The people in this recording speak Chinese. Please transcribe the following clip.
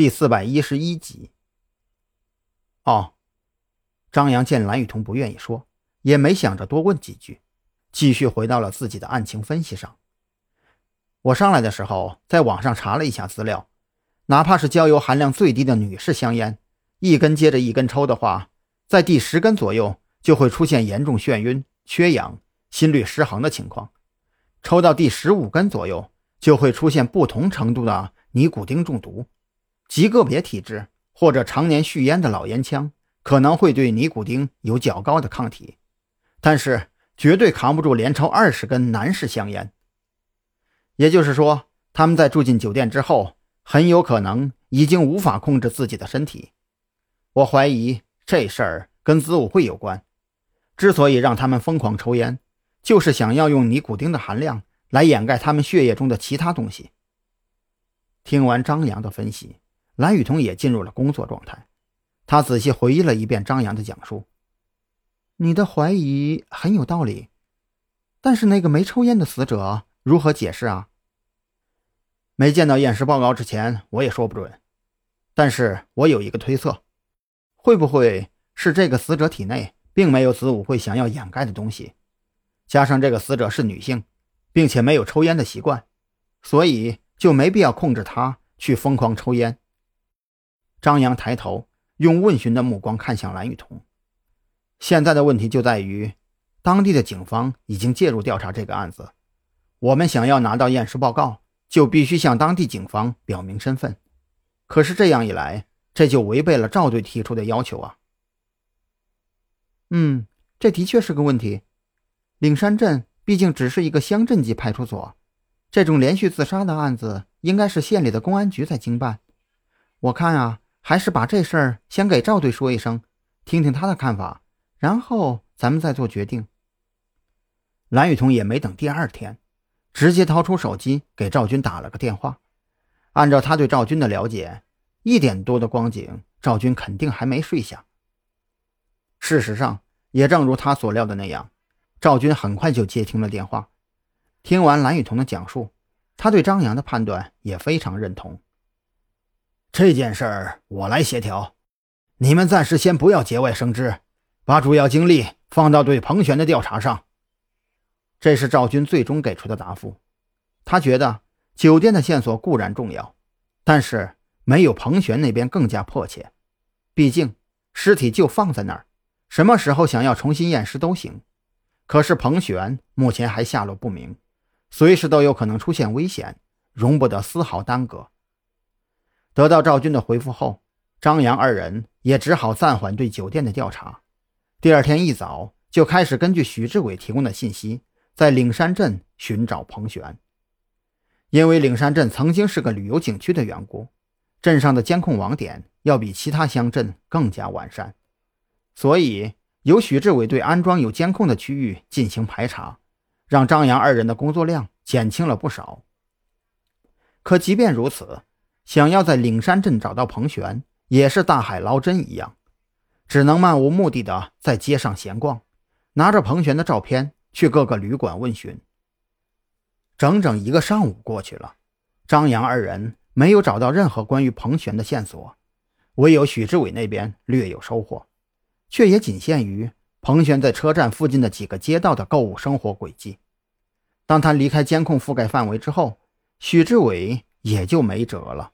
第四百一十一集。哦，张扬见蓝雨桐不愿意说，也没想着多问几句，继续回到了自己的案情分析上。我上来的时候，在网上查了一下资料，哪怕是焦油含量最低的女士香烟，一根接着一根抽的话，在第十根左右就会出现严重眩晕、缺氧、心律失衡的情况；抽到第十五根左右，就会出现不同程度的尼古丁中毒。极个别体质或者常年续烟的老烟枪，可能会对尼古丁有较高的抗体，但是绝对扛不住连抽二十根男士香烟。也就是说，他们在住进酒店之后，很有可能已经无法控制自己的身体。我怀疑这事儿跟子午会有关。之所以让他们疯狂抽烟，就是想要用尼古丁的含量来掩盖他们血液中的其他东西。听完张扬的分析，蓝雨桐也进入了工作状态。他仔细回忆了一遍张扬的讲述：“你的怀疑很有道理，但是那个没抽烟的死者如何解释啊？”没见到验尸报告之前，我也说不准。但是我有一个推测，会不会是这个死者体内并没有子午会想要掩盖的东西？加上这个死者是女性，并且没有抽烟的习惯，所以就没必要控制她去疯狂抽烟。张扬抬头，用问询的目光看向蓝雨桐。现在的问题就在于，当地的警方已经介入调查这个案子，我们想要拿到验尸报告。就必须向当地警方表明身份，可是这样一来，这就违背了赵队提出的要求啊。嗯，这的确是个问题。岭山镇毕竟只是一个乡镇级派出所，这种连续自杀的案子应该是县里的公安局在经办。我看啊，还是把这事儿先给赵队说一声，听听他的看法，然后咱们再做决定。蓝雨桐也没等第二天。直接掏出手机给赵军打了个电话。按照他对赵军的了解，一点多的光景，赵军肯定还没睡下。事实上，也正如他所料的那样，赵军很快就接听了电话。听完蓝雨桐的讲述，他对张扬的判断也非常认同。这件事儿我来协调，你们暂时先不要节外生枝，把主要精力放到对彭璇的调查上。这是赵军最终给出的答复。他觉得酒店的线索固然重要，但是没有彭璇那边更加迫切。毕竟尸体就放在那儿，什么时候想要重新验尸都行。可是彭璇目前还下落不明，随时都有可能出现危险，容不得丝毫耽搁。得到赵军的回复后，张扬二人也只好暂缓对酒店的调查。第二天一早就开始根据许志伟提供的信息。在岭山镇寻找彭璇，因为岭山镇曾经是个旅游景区的缘故，镇上的监控网点要比其他乡镇更加完善，所以由许志伟对安装有监控的区域进行排查，让张扬二人的工作量减轻了不少。可即便如此，想要在岭山镇找到彭璇，也是大海捞针一样，只能漫无目的的在街上闲逛，拿着彭璇的照片。去各个旅馆问询，整整一个上午过去了，张扬二人没有找到任何关于彭璇的线索，唯有许志伟那边略有收获，却也仅限于彭璇在车站附近的几个街道的购物生活轨迹。当他离开监控覆盖范围之后，许志伟也就没辙了。